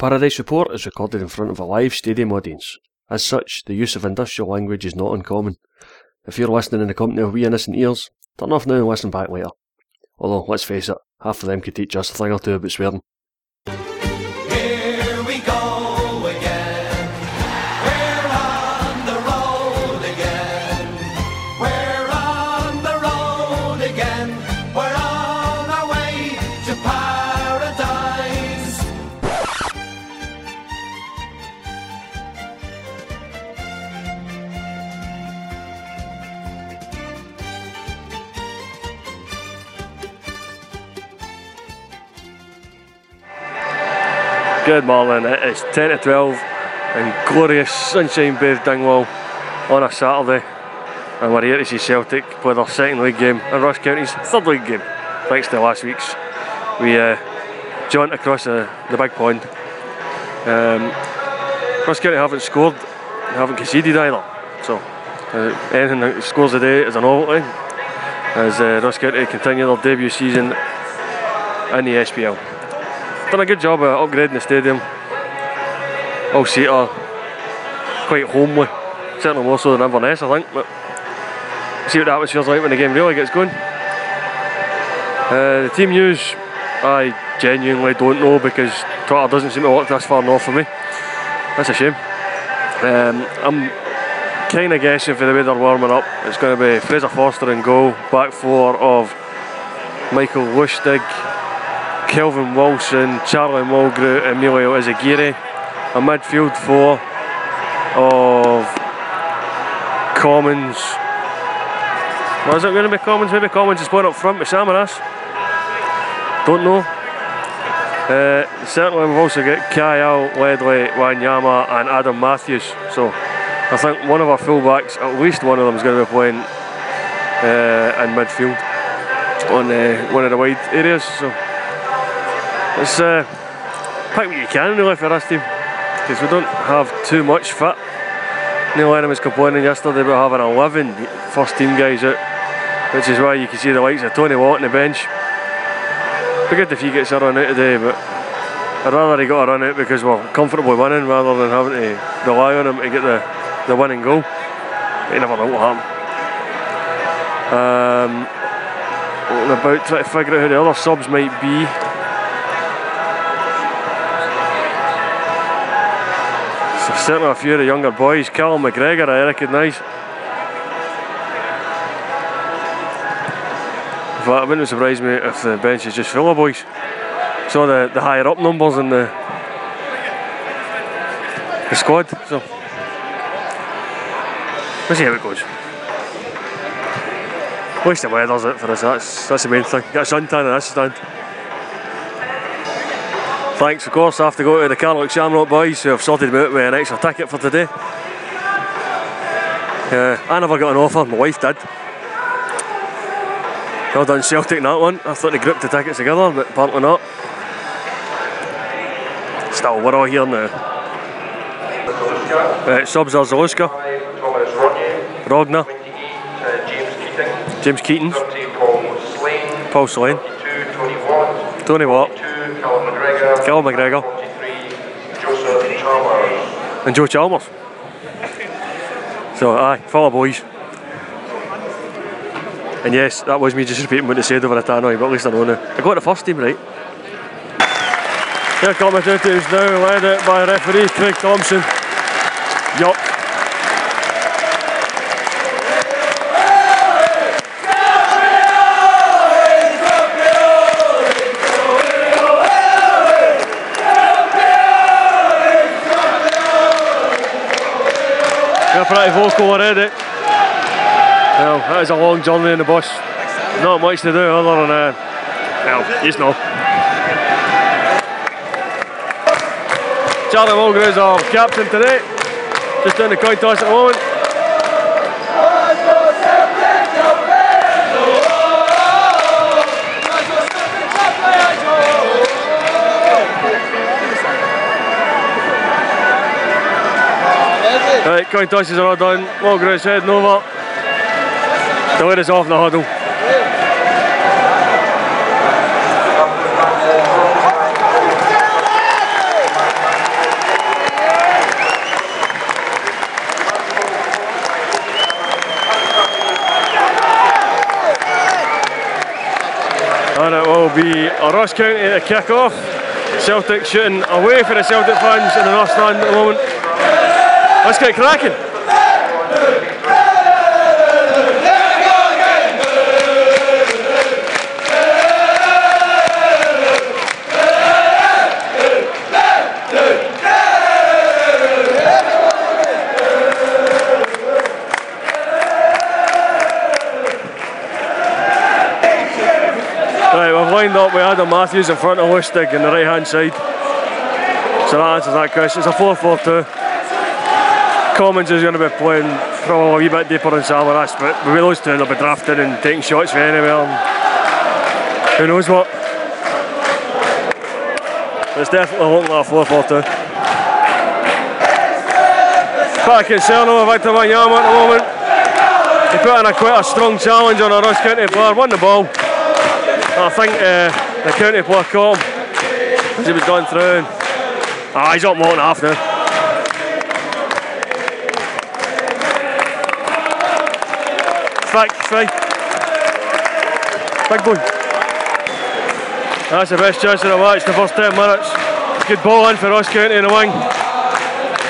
Paradise Report is recorded in front of a live stadium audience. As such, the use of industrial language is not uncommon. If you're listening in the company of wee innocent ears, turn off now and listen back later. Although, let's face it, half of them could teach us a thing or two about swearing. Good morning, it is 10 to 12 in glorious sunshine bathed Dingwall on a Saturday. And we're here to see Celtic play their second league game and Ross County's third league game, thanks to last week's. We uh, across the, the big pond. Um, Ross County haven't scored, haven't conceded either. So uh, anything that scores today is a novelty as uh, Ross County continue their debut season in the SPL done a good job of upgrading the stadium. All seater, quite homely, certainly more so than Inverness, I think. But see what the atmosphere's like when the game really gets going. Uh, the team news, I genuinely don't know because Twitter doesn't seem to work this far north for me. That's a shame. Um, I'm kind of guessing for the way they're warming up, it's going to be Fraser Forster in goal, back four of Michael Lustig, Kelvin Wilson, Charlie Mulgrew, Emilio Izaguirre. A midfield four of Commons. Was it going to be Commons? Maybe Commons is playing up front with Samaras. Don't know. Uh, certainly, we've also got Kyle, Ledley, Wanyama, and Adam Matthews. So, I think one of our fullbacks, at least one of them, is going to be playing uh, in midfield on uh, one of the wide areas. So, it's uh, pick what you can really for this team because we don't have too much fit. Neil Lennon was complaining yesterday about having 11 first team guys out, which is why you can see the likes of Tony Watt on the bench. Be good if he gets a run out today, but I'd rather he got a run out because we're comfortably winning rather than having to rely on him to get the, the winning goal. You never know what will happen. Um, about trying to figure out who the other subs might be. Certainly a few of the younger boys. Callum McGregor I recognise. But it wouldn't surprise me if the bench is just full of boys. So the, the higher up numbers in the the squad. So we'll see how it goes. At least the weather's it for us, that's that's the main thing. Got a suntan in this stand. Thanks, of course. I have to go to the Carluke Shamrock boys who have sorted me out with an extra ticket for today. Uh, I never got an offer, my wife did. Well done, Celtic, in that one. I thought they grouped the tickets together, but apparently not. Still, we're all here now. Uh, subs are Zaluska, Rogne, James Keating, Keaton, Paul Slane, Paul Slane, 2 Tony Watt, Tony Watt, 2 Callum McGregor, Cal McGregor, 43 Joseph Chalmers. and Joe Chalmers. So, aye, full of boys. And yes, that was me just repeating what they said over the tannoy, but at least I know now. I got the first team right. Here come teams now, led it by referee Craig Thomson. Yup. Pretty vocal already. Well, that is a long journey in the bus. Not much to do other than, uh, well, you know. Charlie Mulgrew is our captain today. Just doing the coin toss at the moment. Right, coin tosses are all done. Log Root's heading over. The let us off the huddle. And it will be Ross County to kick off. Celtic shooting away for the Celtic fans in the north stand at the moment. Let's get cracking. Right, we've lined up with Adam Matthews in front of Lustig on the right hand side. So that answers that question. It's a 4 4 2. Commons is going to be playing probably a wee bit deeper than Samaras, but with those two, they'll be drafting and taking shots for anywhere. Who knows what? It's definitely looking like a 4 4 2. Back in Cerno, Victor Wanyama at the moment. He put in a quite a strong challenge on a Ross County player, won the ball. I think uh, the county player caught him as he was going through. Ah, he's up more than half now. Thick, thick. Big boy. That's the best chance of the match, the first 10 minutes. Good ball in for Ross County in the wing.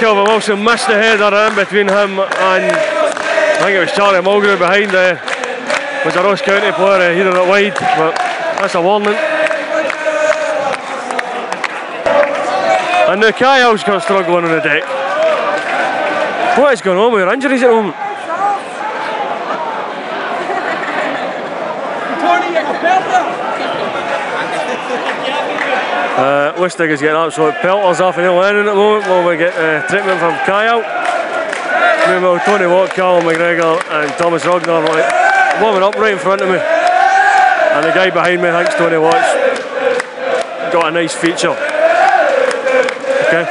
Kelvin Wilson missed the header in between him and I think it was Charlie Mulgrew behind there. Was a Ross County player, uh, headed it wide, but that's a warning. And now Kyle's of struggling on the deck. What is going on with your injuries at the moment? Uh, Lustig is getting absolute pelters off Neil Lennon at the moment while we get uh, treatment from Kyle. Meanwhile, Tony Watt, Callum McGregor, and Thomas Rogne like, warming up right in front of me. And the guy behind me thinks Tony Watt's got a nice feature. Okay.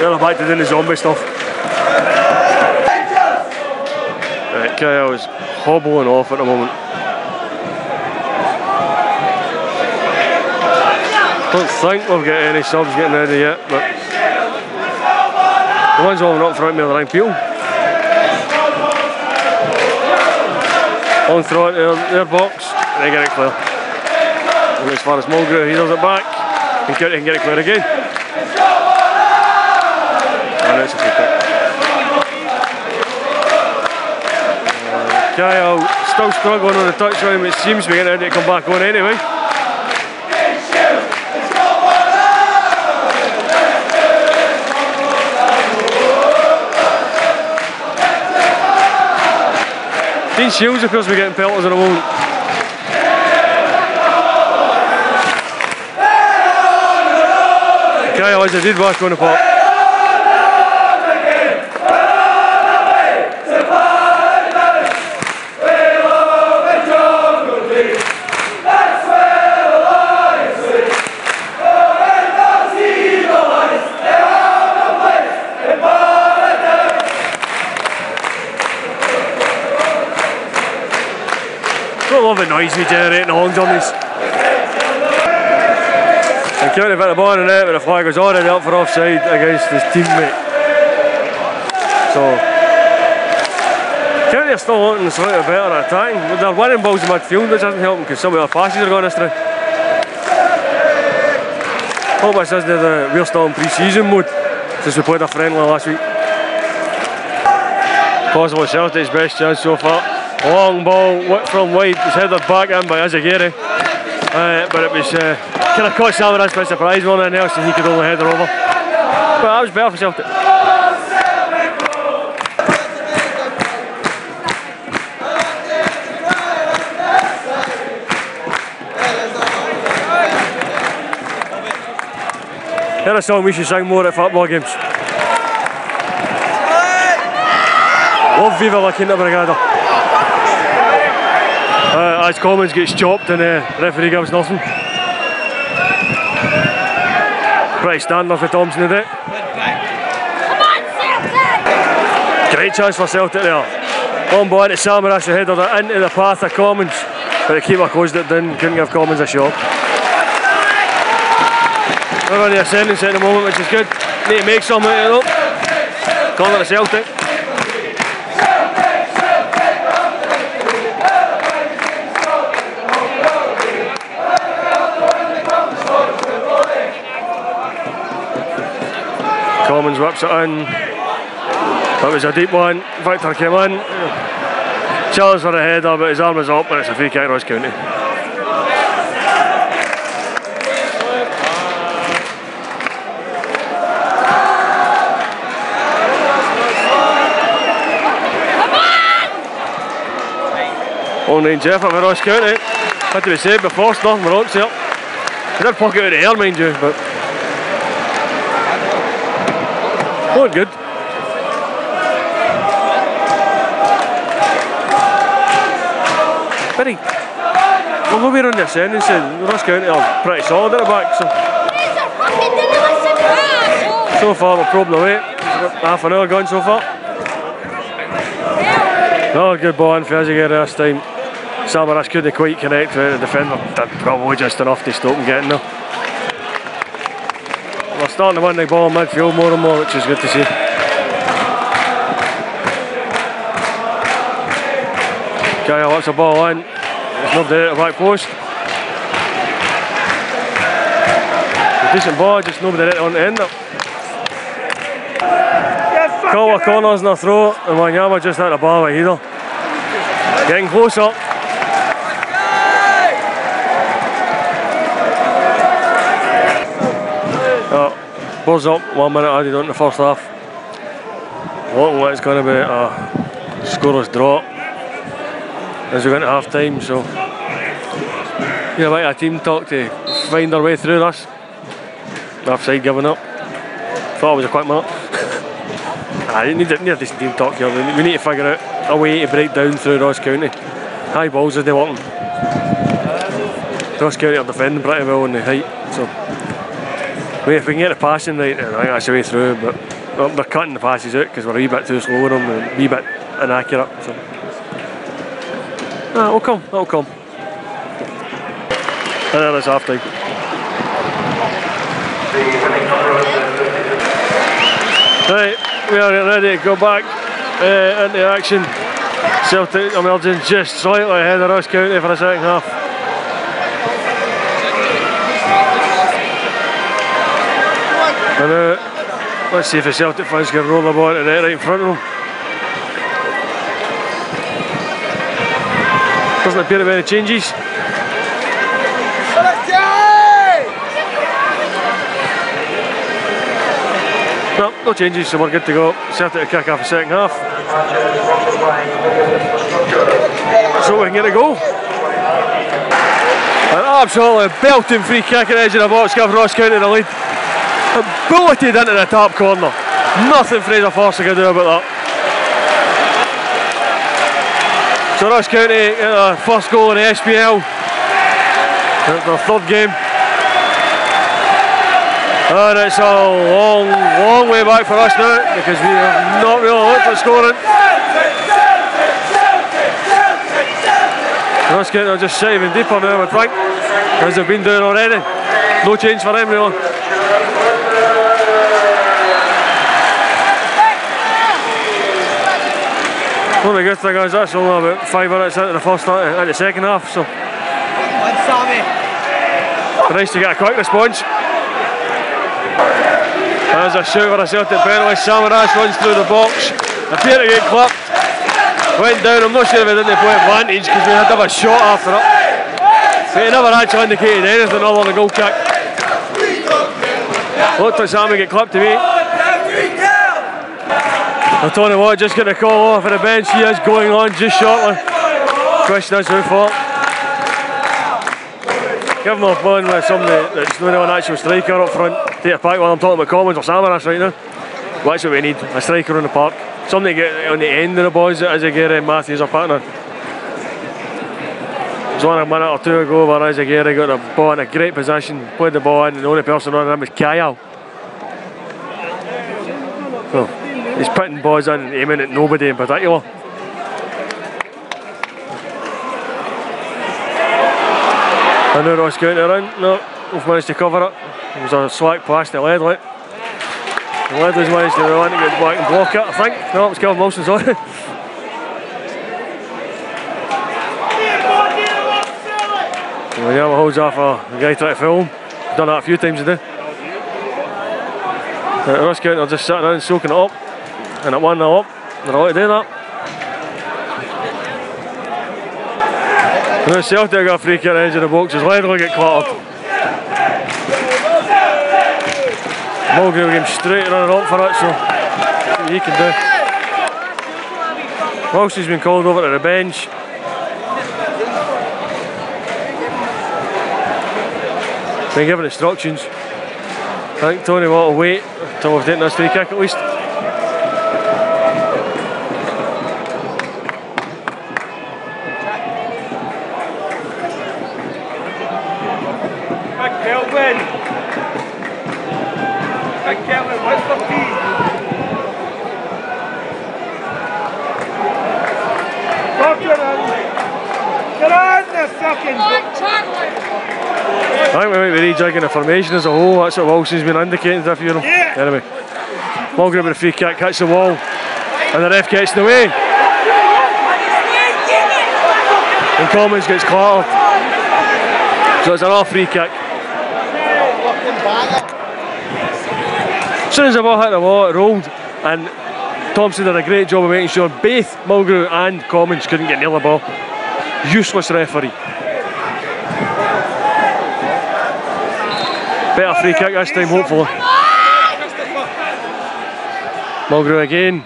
Now I'm back to doing the zombie stuff. Right, Kyle is hobbling off at the moment. Don't think we've got any subs getting ready yet, but the ones warming up front me are Ryan Peel. On throw it their, their box, and they get it clear. And as far as Mulgrew, he does it back, County can get it clear again. And it's a free kick. Kyle still struggling on the touchline, but it seems be getting ready to come back on anyway. Dean Shields, of course, we're getting pelters at the moment. Kyle has a dead back on the pot. Don't love the noise we generate in on this. And County put the ball in but the flag was already up for offside against his teammate. So, County are still wanting slightly better at attacking, they're winning balls in midfield, which doesn't help them because some of their passes are going astray. Hope this isn't the, we're still in pre-season mode since we played a friendly last week. Possible Celtic's best chance so far. Long ball from wide, it's headed back in by Izaguirre. Uh, but it was uh, kind of caught Samaras by surprise more than else, and he could only head her over. But that was better for Celtic. Here's a song we should sing more at football games. Love Viva La Quinta Brigada. Uh, as Commons gets chopped and the referee gives nothing. Pretty standard for Thomson today. Great chance for Celtic there. Ball into Samaras who headed it into the path of Commons. But the keeper closed it down, couldn't give Commons a shot. We're on the ascendance at the moment, which is good. Need to make something out of it. Corner to Celtic. Commons whips it in. That was a deep one. Victor came in. Charles for the header, but his arm was up, and it's a free kick, Ross County. Only in Jeff for Ross County. Had to be said before, North Morocco here. He did pocket out of the air, mind you, but. Going good. Very. Well, nobody on their sentence, and Ross County are pretty solid at the back, so. So far, we're probing away. Half an hour gone so far. Oh, good ball in for Izaguirre this time. Samaras couldn't quite connect with the defender. Did probably just enough to stop him getting there. Starting to win the ball midfield more and more, which is good to see. Kyle lets the ball in. There's nobody at the back post. A decent ball, just nobody at on the end. There. Of corners in a throw, and Wanyama just hit the ball with either. Getting closer. Oh, buzz up, one minute added on in the first half. Looking like it's going to be a scoreless draw as we go into half time. So, yeah, like a team talk to find our way through this. Offside giving up. Thought it was a quick minute. I a- need a decent team talk here. We need to figure out a way to break down through Ross County. High balls as they working. Ross County are defending pretty well on the height, so if we can get the passing right, then I think that's the way through. But well, they're cutting the passes out because we're a wee bit too slow on them and a wee bit inaccurate. So. Ah, it'll come, it'll come. And then it's half time. Right, we are ready to go back uh, into action. Celtic emerging just slightly ahead of Ross County for the second half. Uh, let's see if the Celtic fans can roll the ball to the net right in front of them. Doesn't appear to be any changes. No, no changes, so we're good to go. Celtic to kick off the second half. So we can get a goal. An absolutely belting free kick at the edge of the box, give Ross County the lead. Bulleted into the top corner. Nothing Fraser Forster could do about that. So Ross County get their first goal in the SPL. It's their third game. And it's a long, long way back for us now because we have not really looked at scoring. Ross County are just even deeper now, I think, as they've been doing already. No change for them, really. Of the good thing is that's only about five minutes into the first half, into the second half, so nice to get a quick response. There's a shout for a Celtic penalty. Samaras runs through the box. Appear to get clipped. Went down. I'm not sure if he didn't play advantage because we had to have a shot after it. But he never actually indicated anything other than a goal kick. Looked like Sammy get clipped to me. Tell you what, just get a call off of the bench. He is going on just shortly. Question is who for. Give him a fun with somebody that's not an actual striker up front. Take a pack while I'm talking about Commons or Samaras right now. Well, that's what we need, a striker on the park. Somebody to get on the end of the boys Izaguirre and Matthews are partner. It was one a minute or two ago where Aguirre got the ball in a great position, played the ball in, and the only person on him was Kyle. So, he's putting balls in and aiming at nobody in particular. I know Ross are in. No, we've managed to cover it. It was a slack pass to Ledley. And Ledley's managed to run to get back and block it, I think. No, it was Kelvin Wilson, sorry. Wanyama holds off a, guy trying to film. Done that a few times today. Uh, Ross County are just sitting around soaking it up. And at 1 0 up, they're allowed to do that. Then Celtic got a free kick at the the box as Ledley get clattered. Mulgrew came straight running up for it, so what he can do. Wilson's been called over to the bench. Been given instructions. I think Tony will wait until we've taken this free kick at least. Rejigging the formation as a whole. That's what Wilson's been indicating few of them. Yeah. Anyway, Mulgrew with a free kick, hits the wall, and the ref gets in the way. And Commons gets clattered. So it's another free kick. As soon as the ball hit the wall, it rolled, and Thomson did a great job of making sure both Mulgrew and Commons couldn't get near the ball. Useless referee. Better free kick this time, hopefully. Mulgrew again.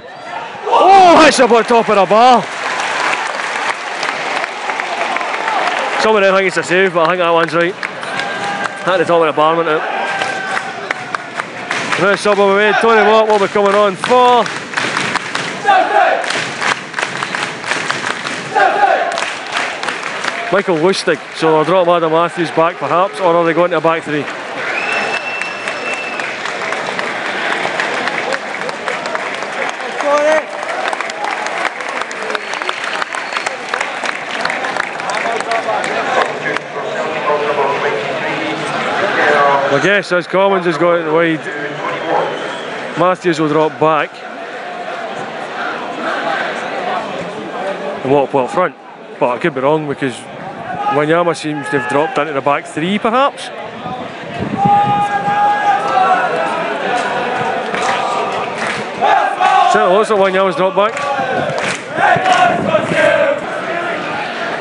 Oh, up on top of the bar. Someone I think it's a save, but I think that one's right. At the top of the bar went out. Now sub on way, Tony Watt will be coming on for. Michael Lustig, so they'll drop Adam Matthews back perhaps, or are they going to a back three? I guess as Commons is going wide, Matthews will drop back. And walk up front. But I could be wrong because Wanyama seems to have dropped into the back three perhaps. Certainly looks like Wanyama's dropped back.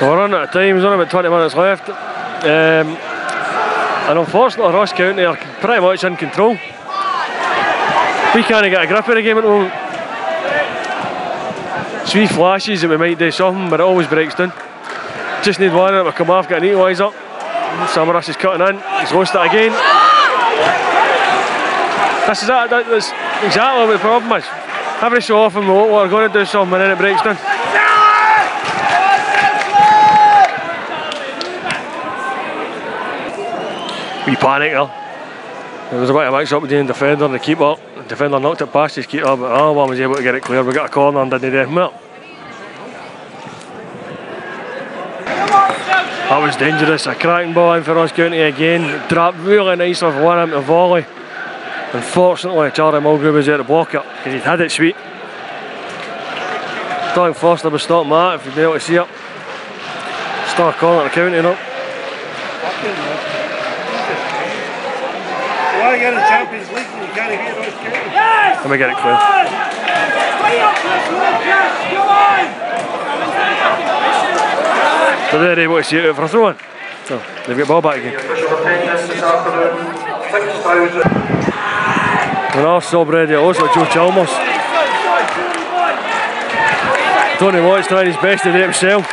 We're running out of time, there's only about 20 minutes left. Um, and unfortunately, Ross County are pretty much in control. We can't get a grip of the game at the moment. Flashes that we might do something, but it always breaks down. Just need one will come off, get an equaliser up. Samaras is cutting in, he's lost it again. This is that, that, that's exactly what the problem is. Every so often we're going to do something and then it breaks down. We panic there. There was a bit of mix up between the defender and the keeper. The defender knocked it past his keeper, but oh, one was able to get it clear. We got a corner and didn't it. That was dangerous. A cracking ball in for Ross County again. Dropped really nice off one into volley. Unfortunately, Charlie Mulgrew was there to block it because he'd had it sweet. Think Forster was stopping that if you'd be able to see it. Star corner the County, you know. You want to get a Champions League, you got to get those games. Let me get it clear. So they're able to see it out for a throw in. So they've got ball back again. Official attendance this afternoon, 6,000. And also ready also Joe Chalmers. Tony Watt's trying his best to do it himself.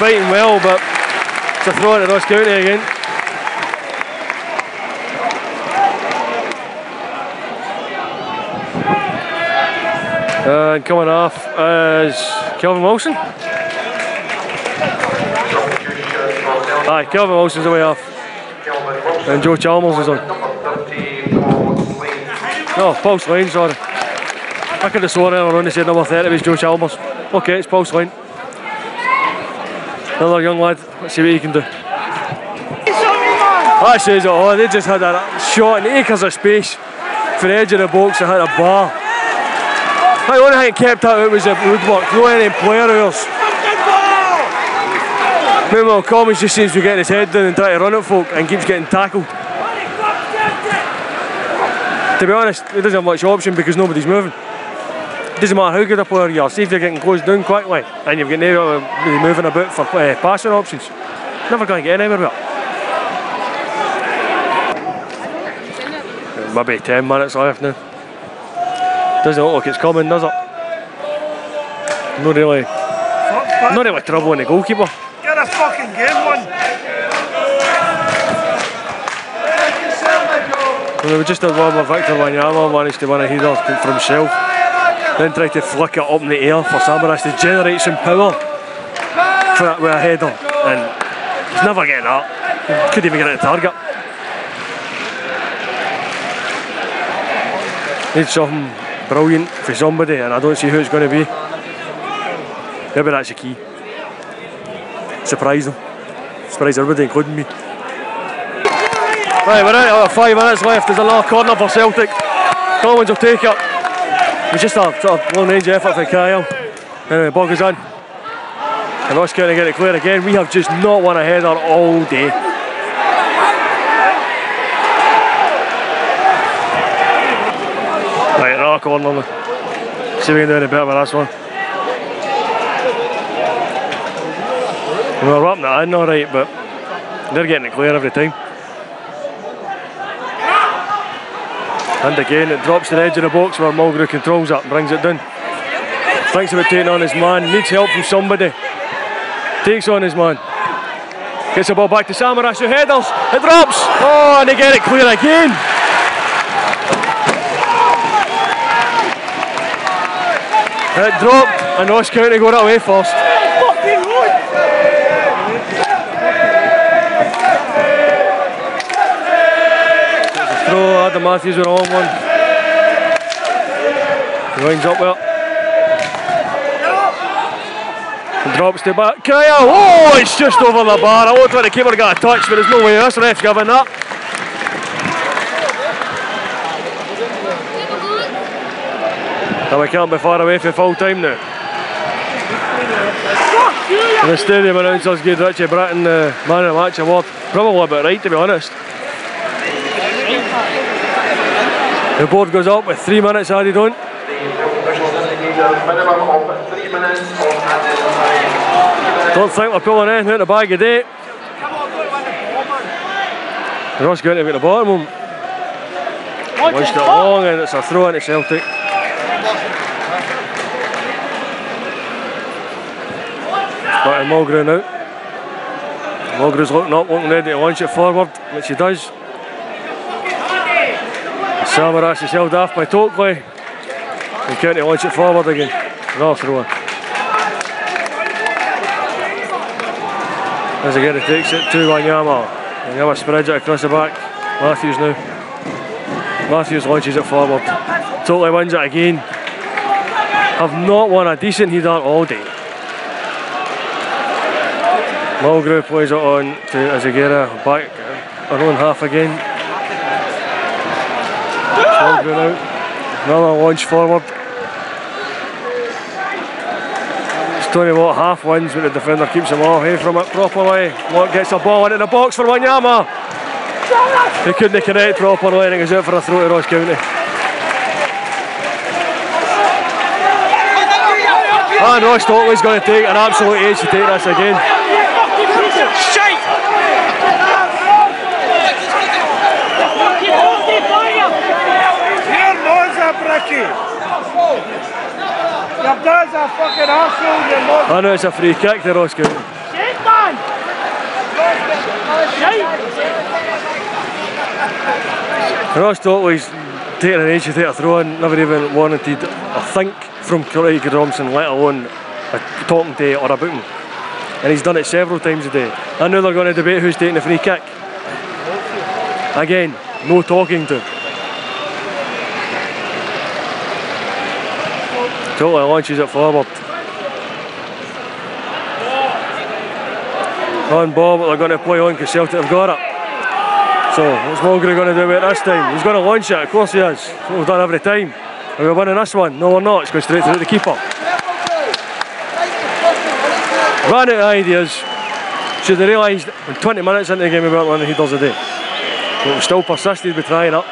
Fighting well, but it's a throw into Ross County again. And coming off is Kelvin Wilson. Aye, Kelvin Wilson's away off. And Joe Chalmers is on. Number 30, Paul No, Paul Slane, sorry. I could have sworn earlier on they said number 30 was Joe Chalmers. Okay, it's Paul Slane. Another young lad. Let's see what he can do. That says it all. They just had a shot in acres of space for the edge of the box and hit a bar. The only thing kept out was the woodwork, no any player errors. Meanwhile, Commons just seems to getting his head down and trying to run at folk and keeps getting tackled. To be honest, he doesn't have much option because nobody's moving. Doesn't matter how good a player you are, see if you're getting closed down quickly and you've got nobody moving about for uh, passing options. Never going to get anywhere it. Maybe 10 minutes left now. Doesn't look like it's coming, does it? Not really, not really trouble in the goalkeeper. Get a fucking game one. Well, we just had one where Victor Wanyama managed to win a header for himself. Then tried to flick it up in the air for Samaras to generate some power for that with a header. And he's never getting that. Couldn't even get it to target. Need something brilliant for somebody, and I don't see who it's going to be. Maybe that's the key. Surprise them. Surprise everybody, including me. Right, we're out of five minutes left. There's a another corner for Celtic. Commons will take it. It's just a sort of long range effort for Kyle. Anyway, on. And Ross County get it clear again. We have just not won a header all day. Right, another corner. now. See if we can do any better with this one. We were up that in alright, but they're getting it clear every time. And again, it drops to the edge of the box where Mulgrew controls it and brings it down. Thinks about taking on his man, needs help from somebody. Takes on his man. Gets the ball back to Samaras who headers. It drops. Oh, and they get it clear again. It dropped, and Ross County got it away first. Fucking wood. Throw Adam Matthews with a long one. He winds up well. Drops the back. Kaya! Oh, it's just over the bar. I thought the keeper got a touch, but there's no way this ref's giving that. And we can't be far away from full time now. And the stadium announcers gave Richie Brittain the Man of the Match award. Probably about right, to be honest. The board goes up with three minutes added on. Don't think we're pulling anything out the bag today. Ross going to get the bottom. Launched it long and it's a throw into Celtic. To Mulgrew now. Mulgrew's looking up, looking ready to launch it forward, which he does. Samaras is held off by Tokely. And County launch it forward again. Another throw in. As again, he takes it to Wanyama. Wanyama spreads it across the back. Matthews now. Matthews launches it forward. Totally wins it again. Have not won a decent header all day. Mulgrew plays it on to Izaguirre. Back our own half again. Mulgrew now. Another launch forward. Tony Watt half wins, but the defender keeps him away from it properly. Watt gets the ball into the box for Wanyama. He couldn't connect properly and it goes out for a throw to Ross County. And Ross Tokely's going to take an absolute age to take this again. I know it's a free kick to Ross County. Ross Tokely's taking an age to take a throw in, never even warranted a think from Craig Robinson, let alone a talking to or a booting. And he's done it several times a day. I know they're going to debate who's taking the free kick. Again, no talking to. Tokely launches it forward. On ball, but they're going to play on because Celtic have got it. So, what's Mulgrew going to do it this time? He's going to launch it, of course he is. That's what we've done every time. Are we winning this one? No, we're not. It's going straight through the keeper. Ran out of ideas. Should have realised in 20 minutes into the game we weren't running headers a day. But we still persisted with trying it.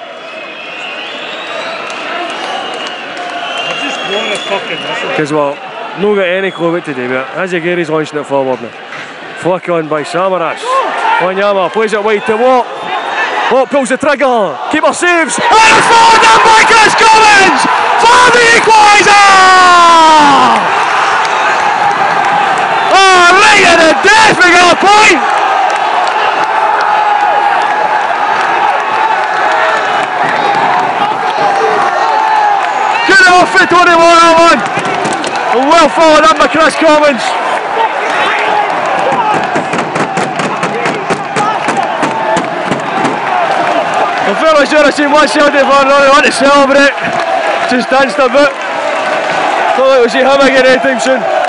What a fucking whistle. Because well, no got any clue what to do with it. Izaguirre's launching it forward now. Flick on by Samaras. Wanyama plays it wide to Watt. Watt pulls the trigger. Keeper saves. And it's forward by Kris Commons for the equaliser! Oh, at the death, we got a point! Good off for 21 that one. Well followed up by Kris Commons. I'm fairly sure I seen one Celtic fan running on to celebrate. Just danced a bit. Thought we'll see him again eh, anytime soon.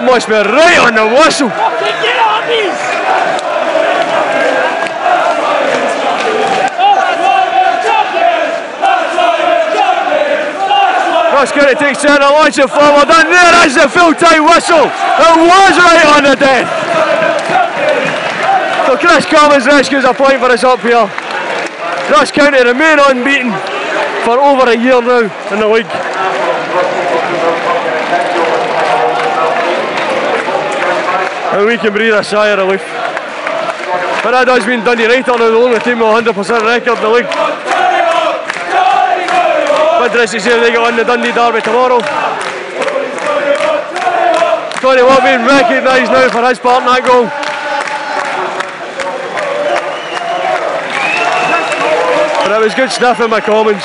That be right on the whistle. Get on these! Ross County takes centre, launch it forward, and there is the full-time whistle. It was right on the death. So Kris Commons rescues a point for us up here. Ross County remain unbeaten for over a year now in the league. And we can breathe a sigh of relief. But that does mean Dundee United are now the only team with a 100% record in the league. But Interesting to see they get on the Dundee derby tomorrow. Tony Watt being recognised now for his part in that goal. But it was good stuff in my comments.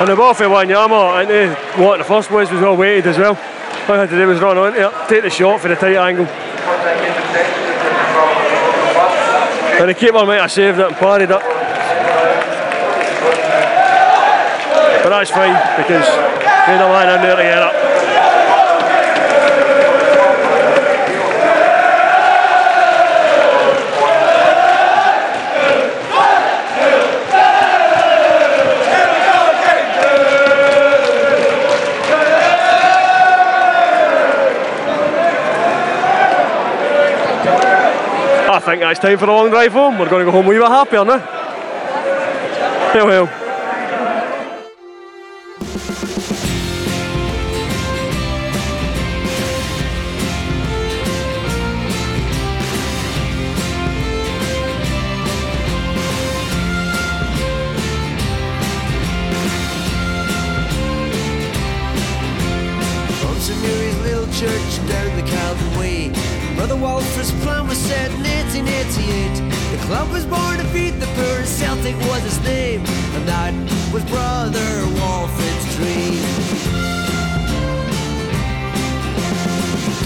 And the ball for Wanyama into what the first place was well weighted as well. All I had to do was run on it, take the shot for the tight angle. And the keeper might have saved it and parried it. But that's fine because there's a man in there to get. I think that's time for a long drive home. We're going to go home a wee bit happier now. Well, well. 1888. The club was born to beat the poor, Celtic was its name. And that was Brother Walfrid's dream.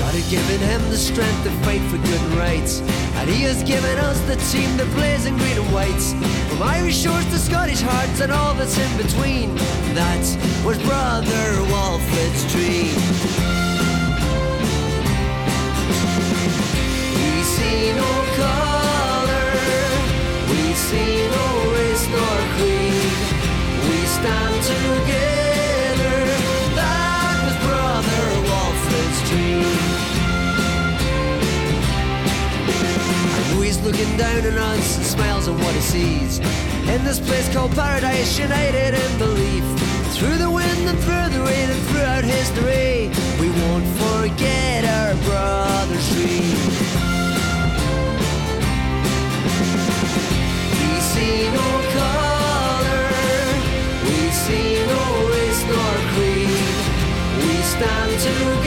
God had given him the strength to fight for good rights. And he has given us the team that plays in green and whites. From Irish shores to Scottish hearts and all that's in between. That was Brother Walfrid's dream. See no color, us and smiles at what he sees. In this place called paradise, united in belief. Through the wind and through the rain and throughout history, we won't forget our brother's dream. We see no color, we see no race nor creed. We stand together.